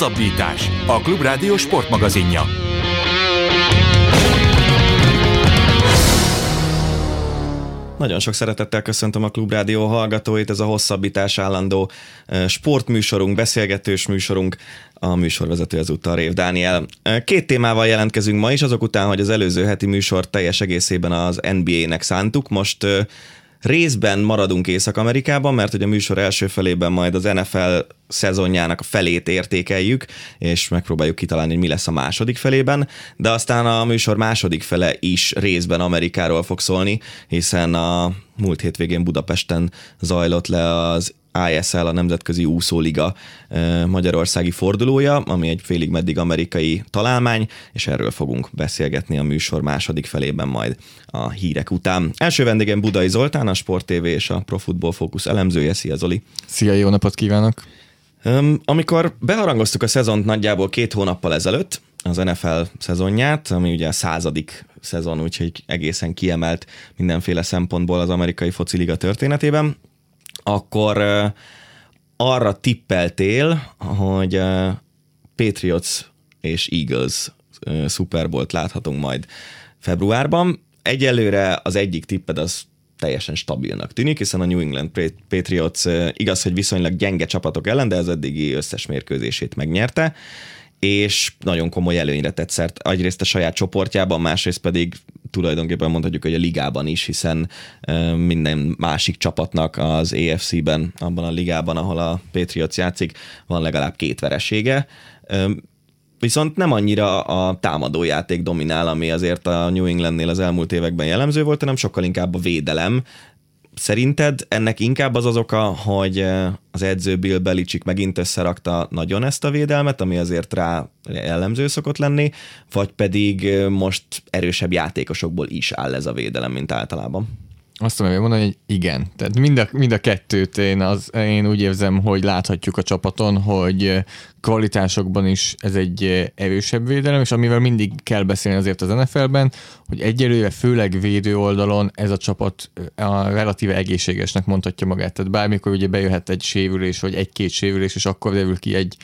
Hosszabbítás, a Klubrádió sportmagazinja. Nagyon sok szeretettel köszöntöm a Klubrádió hallgatóit, ez a hosszabbítás állandó sportműsorunk, beszélgetős műsorunk, a műsorvezető ezúttal Rév Dániel. Két témával jelentkezünk ma is, azok után, hogy az előző heti műsor teljes egészében az NBA-nek szántuk. Most Részben maradunk Észak-Amerikában, mert hogy a műsor első felében majd az NFL szezonjának a felét értékeljük, és megpróbáljuk kitalálni, hogy mi lesz a második felében, de aztán a műsor második fele is részben Amerikáról fog szólni, hiszen a múlt hétvégén Budapesten zajlott le az ISL, a Nemzetközi Úszóliga magyarországi fordulója, ami egy félig meddig amerikai találmány, és erről fogunk beszélgetni a műsor második felében majd a hírek után. Első vendégem Budai Zoltán, a Sport TV és a Pro Football Focus elemzője. Szia Zoli! Szia, jó napot kívánok! Amikor beharangoztuk a szezont nagyjából két hónappal ezelőtt, az NFL szezonját, ami ugye a századik szezon, úgyhogy egészen kiemelt mindenféle szempontból az amerikai fociliga történetében, akkor arra tippeltél, hogy Patriots és Eagles Super Bowl-t láthatunk majd februárban. Egyelőre az egyik tipped az teljesen stabilnak tűnik, hiszen a New England Patriots igaz, hogy viszonylag gyenge csapatok ellen, de az eddigi összes mérkőzését megnyerte és nagyon komoly előnyre tett szert. Egyrészt a saját csoportjában, másrészt pedig tulajdonképpen mondhatjuk, hogy a ligában is, hiszen minden másik csapatnak az AFC-ben, abban a ligában, ahol a Patriots játszik, van legalább két veresége. Viszont nem annyira a támadójáték dominál, ami azért a New Englandnél az elmúlt években jellemző volt, hanem sokkal inkább a védelem, Szerinted ennek inkább az az oka, hogy eh, az edző Bill Belichick megint összerakta nagyon ezt a védelmet, ami azért rá jellemző szokott lenni, vagy pedig eh, most erősebb játékosokból is áll ez a védelem, mint általában? Azt tudom mondani, hogy igen. Tehát mind a, mind a kettőt én, az, én úgy érzem, hogy láthatjuk a csapaton, hogy kvalitásokban is ez egy erősebb védelem, és amivel mindig kell beszélni azért az NFL-ben, hogy egyelőre főleg védő oldalon ez a csapat a relatíve egészségesnek mondhatja magát. Tehát bármikor ugye bejöhet egy sérülés, vagy egy-két sérülés, és akkor derül ki egy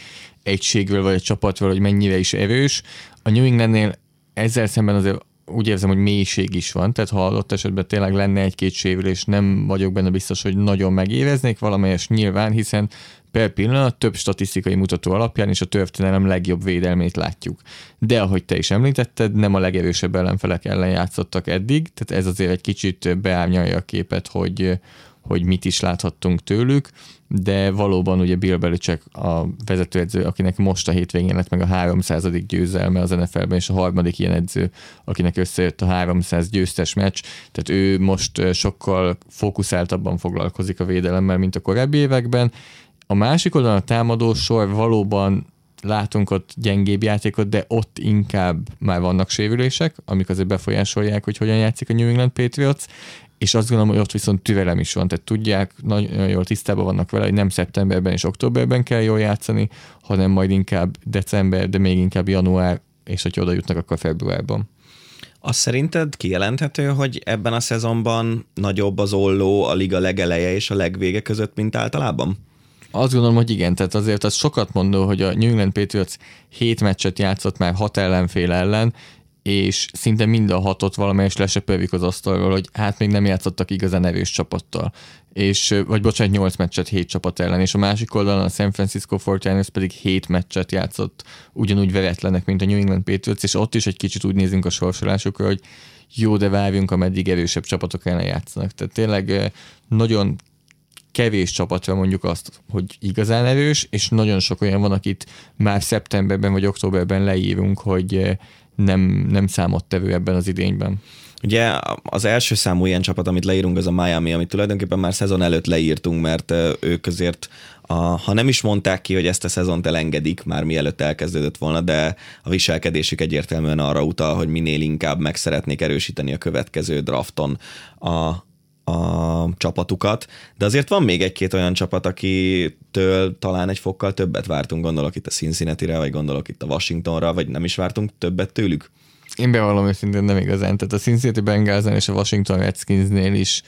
egységvel, vagy egy csapatval, hogy mennyire is erős. A New Englandnél ezzel szemben azért úgy érzem, hogy mélység is van, tehát ha adott esetben tényleg lenne egy-két sérülés, nem vagyok benne biztos, hogy nagyon megéveznék valamelyes nyilván, hiszen per pillanat több statisztikai mutató alapján is a történelem legjobb védelmét látjuk. De ahogy te is említetted, nem a legerősebb ellenfelek ellen játszottak eddig, tehát ez azért egy kicsit beárnyalja a képet, hogy, hogy mit is láthattunk tőlük, de valóban ugye Bill Belichick a vezetőedző, akinek most a hétvégén lett meg a 300. győzelme az NFL-ben, és a harmadik ilyen edző, akinek összejött a 300 győztes meccs, tehát ő most sokkal fókuszáltabban foglalkozik a védelemmel, mint a korábbi években. A másik oldalon a támadó sor valóban látunk ott gyengébb játékot, de ott inkább már vannak sérülések, amik azért befolyásolják, hogy hogyan játszik a New England Patriots, és azt gondolom, hogy ott viszont türelem is van, tehát tudják, nagyon jól tisztában vannak vele, hogy nem szeptemberben és októberben kell jól játszani, hanem majd inkább december, de még inkább január, és hogyha oda jutnak, akkor februárban. Azt szerinted kijelenthető, hogy ebben a szezonban nagyobb az olló a liga legeleje és a legvége között, mint általában? Azt gondolom, hogy igen, tehát azért az sokat mondó, hogy a New England Patriots hét meccset játszott már hat ellenfél ellen, és szinte mind a hatot valamelyes lesöpövik az asztalról, hogy hát még nem játszottak igazán erős csapattal. És, vagy bocsánat, 8 meccset 7 csapat ellen, és a másik oldalon a San Francisco 49ers pedig 7 meccset játszott ugyanúgy veretlenek, mint a New England Patriots, és ott is egy kicsit úgy nézünk a sorsolásukra, hogy jó, de várjunk, ameddig erősebb csapatok ellen játszanak. Tehát tényleg nagyon kevés csapatra mondjuk azt, hogy igazán erős, és nagyon sok olyan van, akit már szeptemberben vagy októberben leírunk, hogy nem, nem számottevő ebben az idényben. Ugye az első számú ilyen csapat, amit leírunk, az a Miami, amit tulajdonképpen már szezon előtt leírtunk, mert ők azért, a, ha nem is mondták ki, hogy ezt a szezont elengedik, már mielőtt elkezdődött volna, de a viselkedésük egyértelműen arra utal, hogy minél inkább meg szeretnék erősíteni a következő drafton a, a csapatukat, de azért van még egy-két olyan csapat, akitől talán egy fokkal többet vártunk, gondolok itt a Cincinnati-re, vagy gondolok itt a Washingtonra, vagy nem is vártunk többet tőlük? Én bevallom őszintén nem igazán. Tehát a Cincinnati bengals és a Washington Redskinsnél is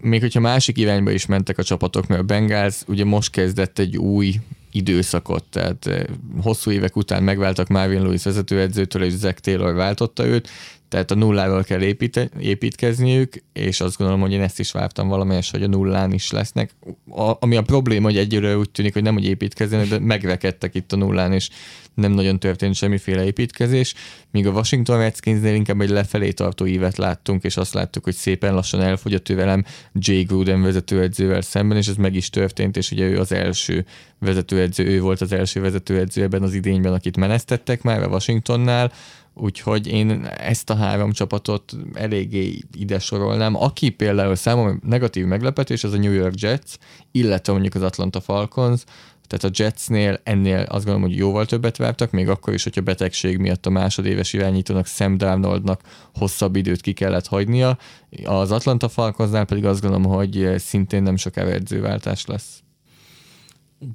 még hogyha másik irányba is mentek a csapatok, mert a Bengals ugye most kezdett egy új időszakot, tehát hosszú évek után megváltak Marvin Lewis vezetőedzőtől, és Zach Taylor váltotta őt, tehát a nulláról kell építe, építkezniük, és azt gondolom, hogy én ezt is vártam valamelyes, hogy a nullán is lesznek. A, ami a probléma, hogy egyőre úgy tűnik, hogy nem, hogy építkeznek, de megrekedtek itt a nullán, és nem nagyon történt semmiféle építkezés, míg a Washington Redskinsnél inkább egy lefelé tartó ívet láttunk, és azt láttuk, hogy szépen lassan elfogy a tővelem Jay Gruden vezetőedzővel szemben, és ez meg is történt, és ugye ő az első vezetőedző, ő volt az első vezetőedző ebben az idényben, akit menesztettek már a Washingtonnál, Úgyhogy én ezt a három csapatot eléggé ide sorolnám. Aki például számomra negatív meglepetés, az a New York Jets, illetve mondjuk az Atlanta Falcons, tehát a Jetsnél ennél azt gondolom, hogy jóval többet vártak, még akkor is, hogyha betegség miatt a másodéves irányítónak Sam Darnoldnak hosszabb időt ki kellett hagynia. Az Atlanta Falconsnál pedig azt gondolom, hogy szintén nem sokára edzőváltás lesz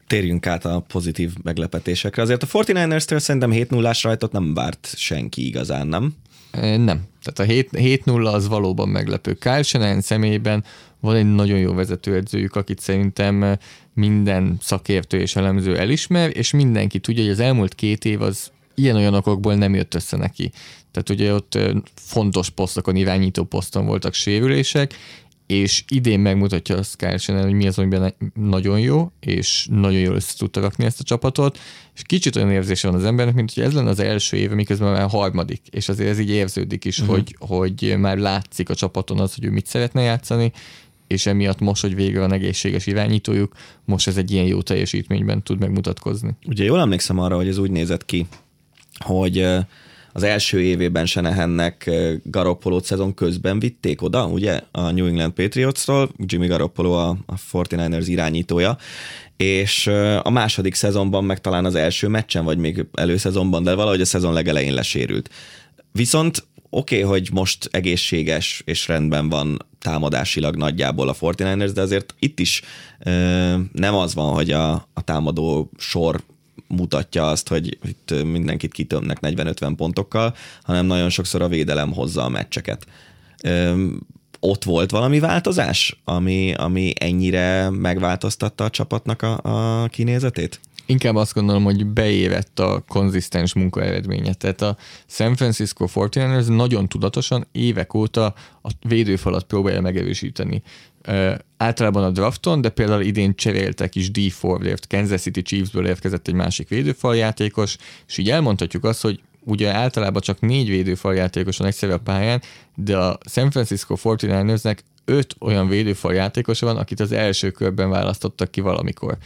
térjünk át a pozitív meglepetésekre. Azért a 49ers-től szerintem 7-0-ás rajtot nem várt senki igazán, nem? Nem. Tehát a 7-0 az valóban meglepő. Kyle Shanahan személyében van egy nagyon jó vezetőedzőjük, akit szerintem minden szakértő és elemző elismer, és mindenki tudja, hogy az elmúlt két év az ilyen-olyan okokból nem jött össze neki. Tehát ugye ott fontos posztokon, irányító poszton voltak sérülések, és idén megmutatja azt Kársen, hogy mi az, amiben nagyon jó, és nagyon jól össze tudta rakni ezt a csapatot, és kicsit olyan érzése van az embernek, mint hogy ez lenne az első éve, miközben már harmadik, és azért ez így érződik is, uh-huh. hogy, hogy már látszik a csapaton az, hogy ő mit szeretne játszani, és emiatt most, hogy végre van egészséges irányítójuk, most ez egy ilyen jó teljesítményben tud megmutatkozni. Ugye jól emlékszem arra, hogy ez úgy nézett ki, hogy az első évében Senehennek Garoppolo szezon közben vitték oda, ugye, a New England Patriots-tól, Jimmy Garoppolo a, a 49ers irányítója, és a második szezonban meg talán az első meccsen, vagy még előszezonban, de valahogy a szezon legelején lesérült. Viszont oké, okay, hogy most egészséges és rendben van támadásilag nagyjából a 49ers, de azért itt is ö, nem az van, hogy a, a támadó sor mutatja azt, hogy itt mindenkit kitömnek 40-50 pontokkal, hanem nagyon sokszor a védelem hozza a meccseket. Ott volt valami változás, ami, ami ennyire megváltoztatta a csapatnak a, a kinézetét? Inkább azt gondolom, hogy beévett a konzisztens munka eredménye. Tehát a San Francisco 49ers nagyon tudatosan évek óta a védőfalat próbálja megerősíteni általában a drafton, de például idén cseréltek is D. Fordért, Kansas City Chiefsből érkezett egy másik védőfaljátékos, és így elmondhatjuk azt, hogy ugye általában csak négy védőfaljátékos van egyszerre a pályán, de a San Francisco 49ersnek öt olyan védőfaljátékosa van, akit az első körben választottak ki valamikor.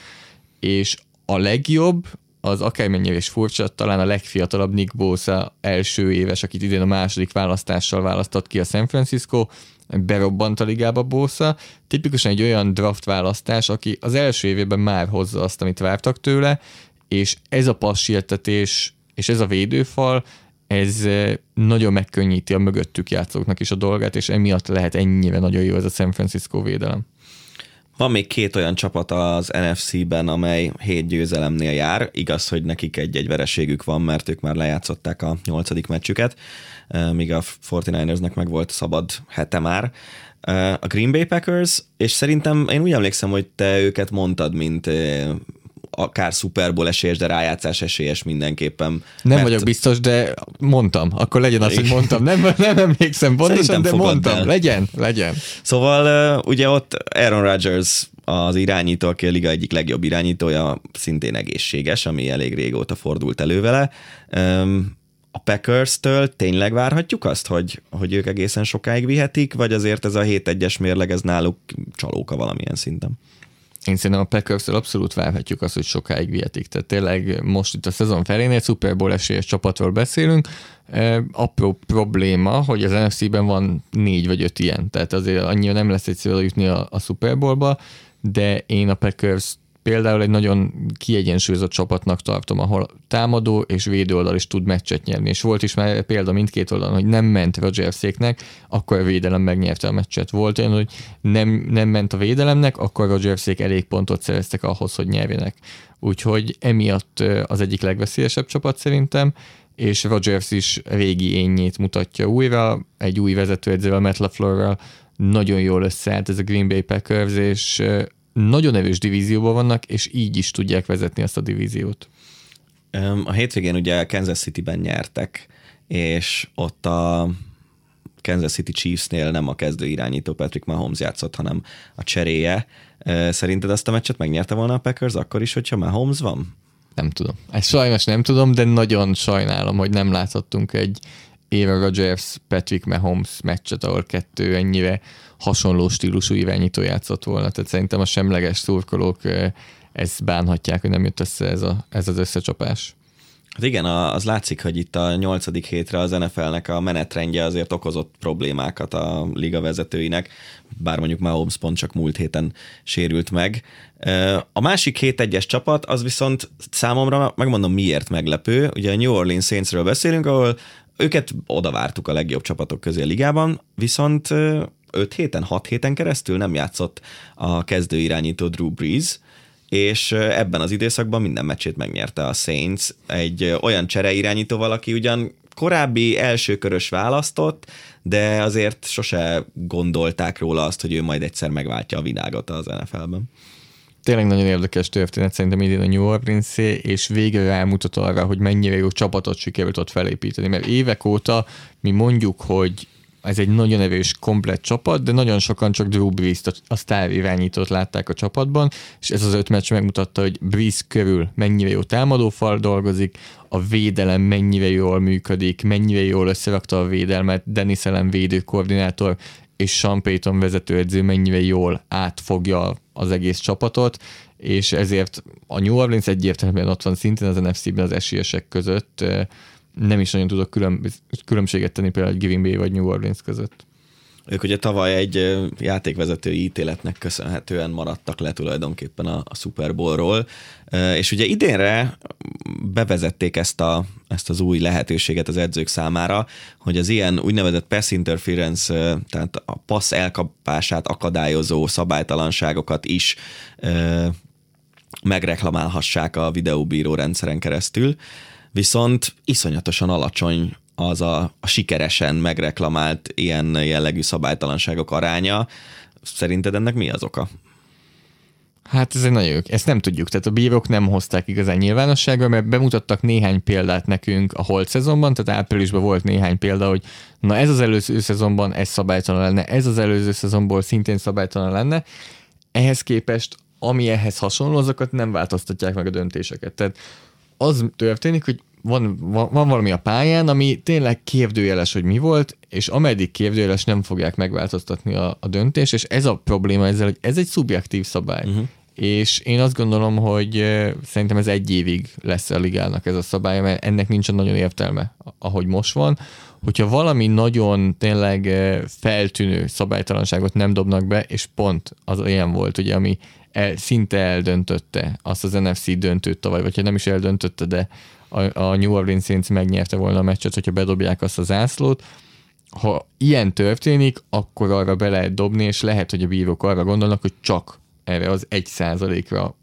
És a legjobb, az akármennyire is furcsa, talán a legfiatalabb Nick Bosa első éves, akit idén a második választással választott ki a San Francisco, berobbant a ligába Bósza. Tipikusan egy olyan draft választás, aki az első évében már hozza azt, amit vártak tőle, és ez a passietetés és ez a védőfal, ez eh, nagyon megkönnyíti a mögöttük játszóknak is a dolgát, és emiatt lehet ennyire nagyon jó ez a San Francisco védelem. Van még két olyan csapat az NFC-ben, amely hét győzelemnél jár. Igaz, hogy nekik egy-egy vereségük van, mert ők már lejátszották a nyolcadik meccsüket, míg a 49ersnek meg volt szabad hete már. A Green Bay Packers, és szerintem én úgy emlékszem, hogy te őket mondtad, mint akár Super Bowl esélyes, de rájátszás esélyes mindenképpen. Nem mert... vagyok biztos, de mondtam. Akkor legyen az, hogy mondtam. Nem, nem emlékszem pontosan, de mondtam. El. Legyen, legyen. Szóval ugye ott Aaron Rodgers az irányító, aki a liga egyik legjobb irányítója, szintén egészséges, ami elég régóta fordult elő vele. A Packers-től tényleg várhatjuk azt, hogy, hogy ők egészen sokáig vihetik, vagy azért ez a 7-1-es mérleg, ez náluk csalóka valamilyen szinten? Én szerintem a packers abszolút várhatjuk azt, hogy sokáig vihetik. Tehát tényleg most itt a szezon felénél Super Bowl esélyes csapatról beszélünk. Apró probléma, hogy az NFC-ben van négy vagy öt ilyen, tehát azért annyira nem lesz egyszerű jutni a, a Super Bowl-ba, de én a Packers például egy nagyon kiegyensúlyozott csapatnak tartom, ahol támadó és védő oldal is tud meccset nyerni. És volt is már példa mindkét oldalon, hogy nem ment Rodgerszéknek, akkor a védelem megnyerte a meccset. Volt olyan, hogy nem, nem ment a védelemnek, akkor Rodgerszék elég pontot szereztek ahhoz, hogy nyerjenek. Úgyhogy emiatt az egyik legveszélyesebb csapat szerintem, és Rodgers is régi énjét mutatja újra, egy új vezetőedzővel, Matt LaFleur-ral, nagyon jól összeállt ez a Green Bay Packers, és nagyon erős divízióban vannak, és így is tudják vezetni azt a divíziót. A hétvégén ugye Kansas City-ben nyertek, és ott a Kansas City Chiefsnél nem a kezdő irányító Patrick Mahomes játszott, hanem a cseréje. Szerinted ezt a meccset megnyerte volna a Packers akkor is, hogyha Mahomes van? Nem tudom. Ezt sajnos nem tudom, de nagyon sajnálom, hogy nem láthattunk egy Aaron Rodgers, Patrick Mahomes meccset, ahol kettő ennyire hasonló stílusú irányító játszott volna. Tehát szerintem a semleges szurkolók ezt bánhatják, hogy nem jött össze ez, a, ez az összecsapás. Hát igen, az látszik, hogy itt a nyolcadik hétre az NFL-nek a menetrendje azért okozott problémákat a liga vezetőinek, bár mondjuk Mahomes pont csak múlt héten sérült meg. A másik két egyes csapat, az viszont számomra, megmondom miért meglepő, ugye a New Orleans Saintsről beszélünk, ahol őket oda vártuk a legjobb csapatok közé a ligában, viszont 5 héten, 6 héten keresztül nem játszott a kezdő irányító Drew Brees, és ebben az időszakban minden meccsét megnyerte a Saints egy olyan csereirányítóval, aki ugyan korábbi elsőkörös választott, de azért sose gondolták róla azt, hogy ő majd egyszer megváltja a világot az NFL-ben. Tényleg nagyon érdekes történet szerintem idén a New orleans és végre rámutat arra, hogy mennyire jó csapatot sikerült ott felépíteni, mert évek óta mi mondjuk, hogy ez egy nagyon erős, komplet csapat, de nagyon sokan csak Drew brees a sztár irányítót látták a csapatban, és ez az öt meccs megmutatta, hogy Brees körül mennyire jó támadófal dolgozik, a védelem mennyire jól működik, mennyire jól összerakta a védelmet, Dennis Ellen védőkoordinátor és Sean Payton vezetőedző mennyire jól átfogja az egész csapatot, és ezért a New Orleans egyértelműen ott van szintén az NFC-ben az esélyesek között, nem is nagyon tudok külön, különbséget tenni például Giving Bay vagy New Orleans között. Ők ugye tavaly egy játékvezetői ítéletnek köszönhetően maradtak le tulajdonképpen a, a Super Bowlról, és ugye idénre bevezették ezt, a, ezt az új lehetőséget az edzők számára, hogy az ilyen úgynevezett pass interference, tehát a passz elkapását akadályozó szabálytalanságokat is megreklamálhassák a videóbíró rendszeren keresztül. Viszont iszonyatosan alacsony az a, a sikeresen megreklamált ilyen jellegű szabálytalanságok aránya. Szerinted ennek mi az oka? Hát ez egy nagyon jó. Ezt nem tudjuk. Tehát a bírók nem hozták igazán nyilvánosságra, mert bemutattak néhány példát nekünk a holt szezonban, tehát áprilisban volt néhány példa, hogy na ez az előző szezonban ez szabálytalan lenne, ez az előző szezonból szintén szabálytalan lenne. Ehhez képest, ami ehhez hasonló, azokat nem változtatják meg a döntéseket. Tehát az történik, hogy van, van, van valami a pályán, ami tényleg kérdőjeles, hogy mi volt, és ameddig kérdőjeles nem fogják megváltoztatni a, a döntés, és ez a probléma ezzel, hogy ez egy szubjektív szabály. Uh-huh. És én azt gondolom, hogy szerintem ez egy évig lesz a ligának ez a szabály, mert ennek nincsen nagyon értelme, ahogy most van. Hogyha valami nagyon tényleg feltűnő szabálytalanságot nem dobnak be, és pont az ilyen volt, ugye, ami el, szinte eldöntötte azt az NFC döntőt tavaly, vagy ha nem is eldöntötte, de a, a New Orleans Saints megnyerte volna a meccset, hogyha bedobják azt az zászlót. Ha ilyen történik, akkor arra be lehet dobni, és lehet, hogy a bírók arra gondolnak, hogy csak erre az egy százalékra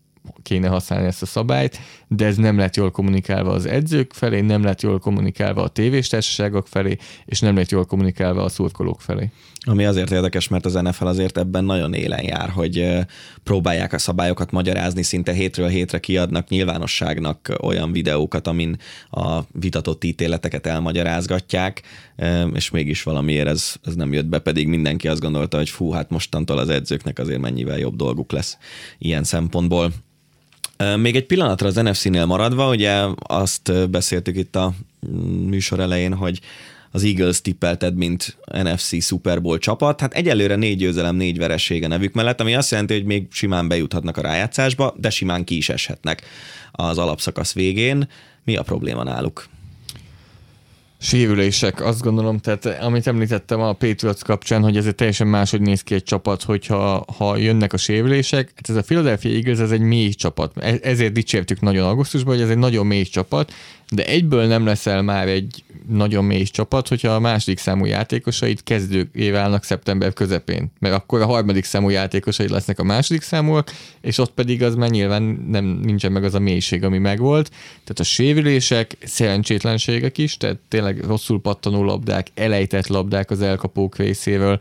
kéne használni ezt a szabályt, de ez nem lett jól kommunikálva az edzők felé, nem lett jól kommunikálva a tévés társaságok felé, és nem lett jól kommunikálva a szurkolók felé. Ami azért érdekes, mert az NFL azért ebben nagyon élen jár, hogy próbálják a szabályokat magyarázni, szinte hétről hétre kiadnak nyilvánosságnak olyan videókat, amin a vitatott ítéleteket elmagyarázgatják, és mégis valamiért ez, ez nem jött be, pedig mindenki azt gondolta, hogy fú, hát mostantól az edzőknek azért mennyivel jobb dolguk lesz ilyen szempontból. Még egy pillanatra az NFC-nél maradva, ugye azt beszéltük itt a műsor elején, hogy az Eagles tippelted, mint NFC Super Bowl csapat. Hát egyelőre négy győzelem, négy veresége nevük mellett, ami azt jelenti, hogy még simán bejuthatnak a rájátszásba, de simán ki is eshetnek az alapszakasz végén. Mi a probléma náluk? Sérülések, azt gondolom, tehát amit említettem a Patriots kapcsán, hogy ez egy teljesen máshogy néz ki egy csapat, hogyha ha jönnek a sérülések. Hát ez a Philadelphia Eagles, ez egy mély csapat. E- ezért dicsértük nagyon augusztusban, hogy ez egy nagyon mély csapat, de egyből nem leszel már egy nagyon mély csapat, hogyha a második számú játékosaid kezdőké válnak szeptember közepén, mert akkor a harmadik számú játékosaid lesznek a második számúak, és ott pedig az már nyilván nem, nincsen meg az a mélység, ami megvolt. Tehát a sérülések, szerencsétlenségek is, tehát tényleg rosszul pattanó labdák, elejtett labdák az elkapók részéről,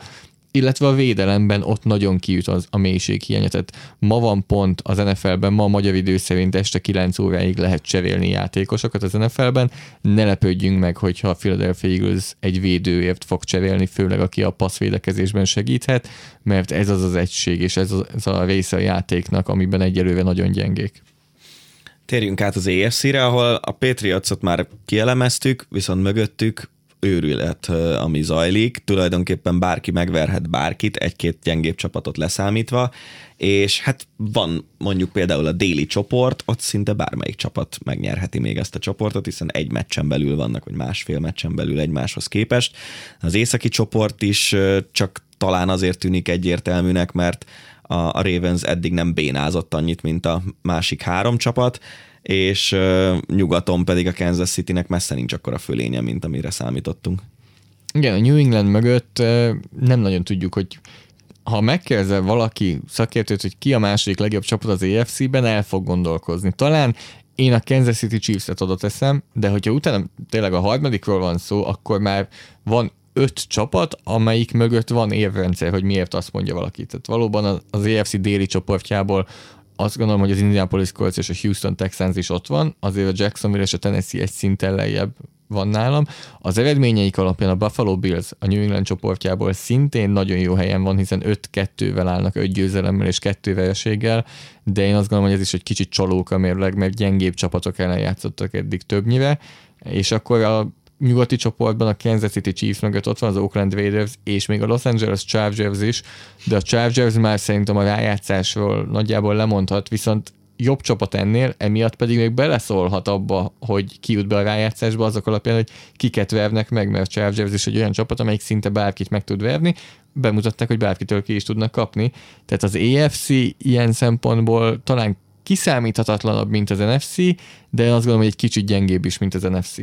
illetve a védelemben ott nagyon kiüt az, a mélység hiánya. Tehát ma van pont az NFL-ben, ma a magyar idő szerint este 9 óráig lehet cserélni játékosokat az NFL-ben. Ne lepődjünk meg, hogyha a Philadelphia Eagles egy védőért fog cserélni, főleg aki a passzvédekezésben segíthet, mert ez az az egység, és ez a, ez a része a játéknak, amiben egyelőre nagyon gyengék. Térjünk át az EFC-re, ahol a Patriotsot már kielemeztük, viszont mögöttük őrület, ami zajlik. Tulajdonképpen bárki megverhet bárkit, egy-két gyengébb csapatot leszámítva, és hát van mondjuk például a déli csoport, ott szinte bármelyik csapat megnyerheti még ezt a csoportot, hiszen egy meccsen belül vannak, vagy másfél meccsen belül egymáshoz képest. Az északi csoport is csak talán azért tűnik egyértelműnek, mert a Ravens eddig nem bénázott annyit, mint a másik három csapat, és uh, nyugaton pedig a Kansas Citynek messze nincs akkora fölénye, mint amire számítottunk. Igen, a New England mögött uh, nem nagyon tudjuk, hogy ha megkérdezel valaki szakértőt, hogy ki a második legjobb csapat az AFC-ben, el fog gondolkozni. Talán én a Kansas City Chiefs-et oda teszem, de hogyha utána tényleg a harmadikról van szó, akkor már van öt csapat, amelyik mögött van évrendszer, hogy miért azt mondja valaki. Tehát valóban az AFC déli csoportjából azt gondolom, hogy az Indianapolis Colts és a Houston Texans is ott van, azért a Jacksonville és a Tennessee egy szinten lejjebb van nálam. Az eredményeik alapján a Buffalo Bills a New England csoportjából szintén nagyon jó helyen van, hiszen 5-2-vel állnak, 5 győzelemmel és 2 vereséggel, de én azt gondolom, hogy ez is egy kicsit csalóka mérleg, mert gyengébb csapatok ellen játszottak eddig többnyire, és akkor a nyugati csoportban a Kansas City Chiefs mögött ott van az Oakland Raiders, és még a Los Angeles Chargers is, de a Chargers már szerintem a rájátszásról nagyjából lemondhat, viszont jobb csapat ennél, emiatt pedig még beleszólhat abba, hogy ki jut be a rájátszásba azok alapján, hogy kiket vernek meg, mert a Chargers is egy olyan csapat, amelyik szinte bárkit meg tud verni, bemutatták, hogy bárkitől ki is tudnak kapni. Tehát az AFC ilyen szempontból talán kiszámíthatatlanabb, mint az NFC, de azt gondolom, hogy egy kicsit gyengébb is, mint az NFC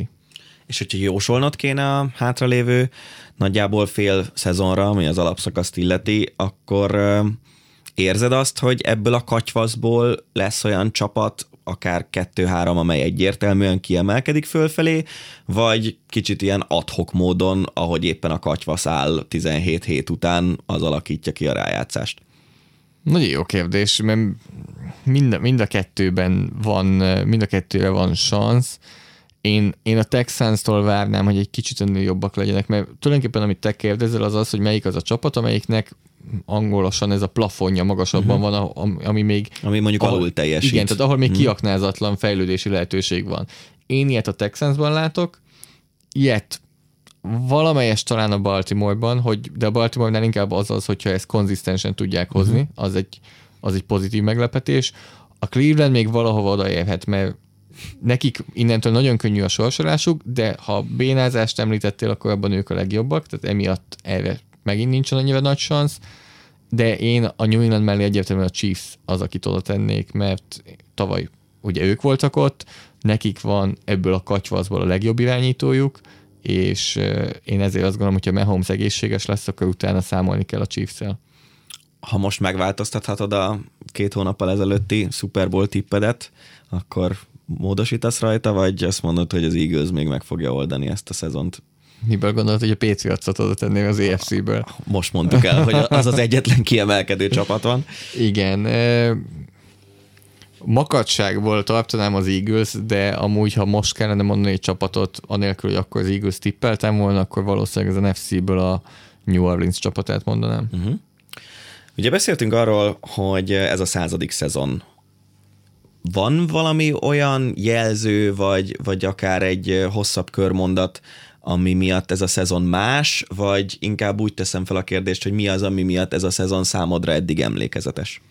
és hogyha jósolnod kéne a hátralévő nagyjából fél szezonra, ami az alapszakaszt illeti, akkor érzed azt, hogy ebből a katyvaszból lesz olyan csapat, akár kettő-három, amely egyértelműen kiemelkedik fölfelé, vagy kicsit ilyen adhok módon, ahogy éppen a katyvasz áll 17 hét után, az alakítja ki a rájátszást? Nagyon jó kérdés, mert mind, mind a kettőben van, mind a kettőre van szansz én, én a Texans-tól várnám, hogy egy kicsit ennél jobbak legyenek, mert tulajdonképpen amit te kérdezel, az az, hogy melyik az a csapat, amelyiknek angolosan ez a plafonja magasabban uh-huh. van, ami még... Ami mondjuk ahol, alul teljesít. Igen, tehát ahol még uh-huh. kiaknázatlan fejlődési lehetőség van. Én ilyet a Texansban látok, ilyet valamelyes talán a Baltimore-ban, hogy, de a Baltimore-nál inkább az az, hogyha ezt konzisztensen tudják hozni, uh-huh. az, egy, az egy pozitív meglepetés. A Cleveland még valahova odaérhet, mert nekik innentől nagyon könnyű a sorsolásuk, de ha bénázást említettél, akkor abban ők a legjobbak, tehát emiatt erre megint nincsen annyira nagy szansz, de én a New England mellé egyértelműen a Chiefs az, akit oda tennék, mert tavaly ugye ők voltak ott, nekik van ebből a katyvaszból a legjobb irányítójuk, és én ezért azt gondolom, hogyha Mahomes egészséges lesz, akkor utána számolni kell a Chiefs-el. Ha most megváltoztathatod a két hónappal ezelőtti Super Bowl tippedet, akkor módosítasz rajta, vagy azt mondod, hogy az Eagles még meg fogja oldani ezt a szezont? Miből gondolod, hogy a Patriots-ot oda tennék az EFC-ből? Most mondtuk el, hogy az az egyetlen kiemelkedő csapat van. Igen. Makadságból tartanám az Eagles, de amúgy, ha most kellene mondani egy csapatot, anélkül, hogy akkor az Eagles tippeltem volna, akkor valószínűleg az NFC-ből a New Orleans csapatát mondanám. Uh-huh. Ugye beszéltünk arról, hogy ez a századik szezon van valami olyan jelző, vagy, vagy akár egy hosszabb körmondat, ami miatt ez a szezon más, vagy inkább úgy teszem fel a kérdést, hogy mi az, ami miatt ez a szezon számodra eddig emlékezetes?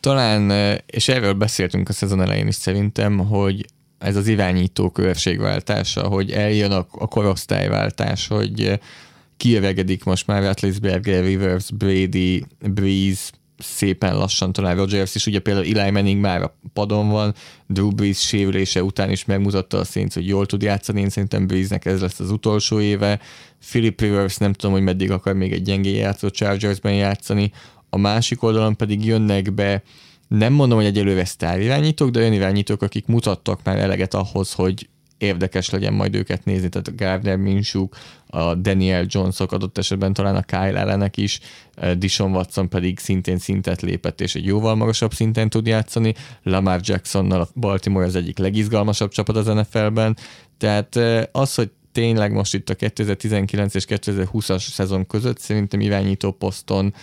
Talán, és erről beszéltünk a szezon elején is szerintem, hogy ez az irányító körségváltása, hogy eljön a, a korosztályváltás, hogy kiövegedik most már Ratlisberger, Rivers, Brady, Breeze, szépen lassan talán Rodgers is, ugye például Eli Manning már a padon van, Drew Brees sérülése után is megmutatta a szint, hogy jól tud játszani, én szerintem Breesnek ez lesz az utolsó éve, Philip Rivers nem tudom, hogy meddig akar még egy gyengé játszó Chargersben játszani, a másik oldalon pedig jönnek be nem mondom, hogy egyelőre sztár irányítók, de olyan irányítók, akik mutattak már eleget ahhoz, hogy érdekes legyen majd őket nézni, tehát a Gardner Minshew, a Daniel Jonesok adott esetben talán a Kyle ellenek is, Dishon Watson pedig szintén szintet lépett, és egy jóval magasabb szinten tud játszani. Lamar Jacksonnal a Baltimore az egyik legizgalmasabb csapat az NFL-ben, tehát az, hogy tényleg most itt a 2019 és 2020-as szezon között szerintem irányító poszton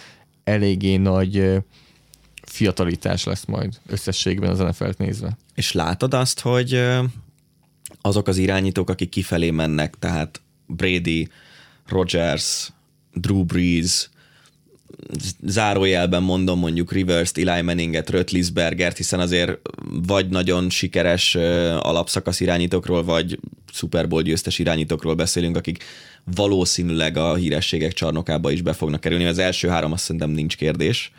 eléggé nagy fiatalítás lesz majd összességben az NFL-t nézve. És látod azt, hogy azok az irányítók, akik kifelé mennek, tehát Brady, Rogers, Drew Brees, zárójelben mondom mondjuk Rivers-t, Eli Manninget, Rötlisbergert, hiszen azért vagy nagyon sikeres alapszakasz irányítókról, vagy Super Bowl győztes irányítókról beszélünk, akik valószínűleg a hírességek csarnokába is be fognak kerülni. Az első három azt szerintem nincs kérdés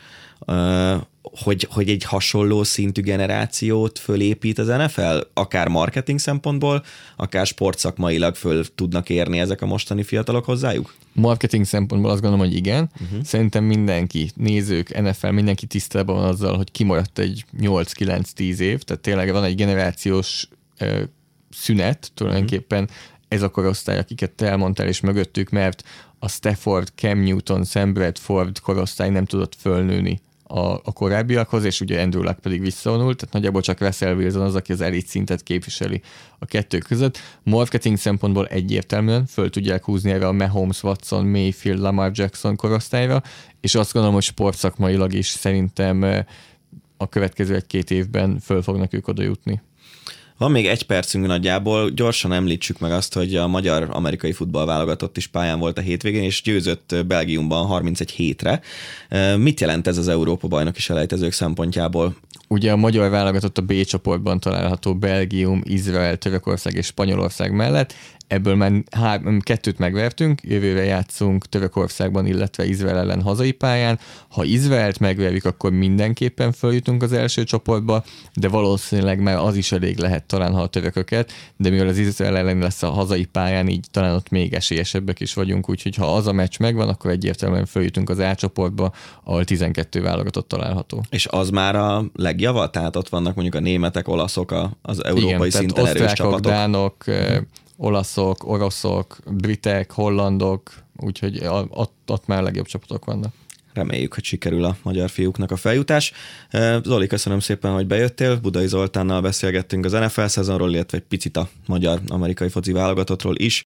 hogy, hogy egy hasonló szintű generációt fölépít az NFL, akár marketing szempontból, akár sportszakmailag föl tudnak érni ezek a mostani fiatalok hozzájuk? Marketing szempontból azt gondolom, hogy igen. Uh-huh. Szerintem mindenki, nézők, NFL, mindenki tisztában van azzal, hogy kimaradt egy 8-9-10 év, tehát tényleg van egy generációs ö, szünet tulajdonképpen uh-huh. ez a korosztály, akiket te elmondtál, és mögöttük, mert a Stafford, Cam Newton, Sam Bradford korosztály nem tudott fölnőni a, a korábbiakhoz, és ugye Andrew Luck pedig visszavonult, tehát nagyjából csak Russell Wilson az, aki az elit szintet képviseli a kettő között. Marketing szempontból egyértelműen föl tudják húzni erre a Mahomes, Watson, Mayfield, Lamar Jackson korosztályra, és azt gondolom, hogy sportszakmailag is szerintem eh, a következő egy-két évben föl fognak ők oda jutni. Van még egy percünk nagyjából, gyorsan említsük meg azt, hogy a magyar-amerikai futballválogatott is pályán volt a hétvégén, és győzött Belgiumban 31 hétre. Mit jelent ez az Európa bajnoki selejtezők szempontjából? Ugye a magyar válogatott a B csoportban található Belgium, Izrael, Törökország és Spanyolország mellett ebből már hár, kettőt megvertünk, jövőre játszunk Törökországban, illetve Izrael ellen hazai pályán. Ha Izraelt megverjük, akkor mindenképpen följutunk az első csoportba, de valószínűleg már az is elég lehet talán, ha a törököket, de mivel az Izrael ellen lesz a hazai pályán, így talán ott még esélyesebbek is vagyunk, úgyhogy ha az a meccs megvan, akkor egyértelműen följutunk az A csoportba, ahol 12 válogatott található. És az már a legjava? Tehát ott vannak mondjuk a németek, olaszok, az európai Igen, szinten erős csapatok. dánok, olaszok, oroszok, britek, hollandok, úgyhogy ott, ott már legjobb csapatok vannak. Reméljük, hogy sikerül a magyar fiúknak a feljutás. Zoli, köszönöm szépen, hogy bejöttél. Budai Zoltánnal beszélgettünk az NFL szezonról, illetve egy picit a magyar-amerikai foci válogatottról is.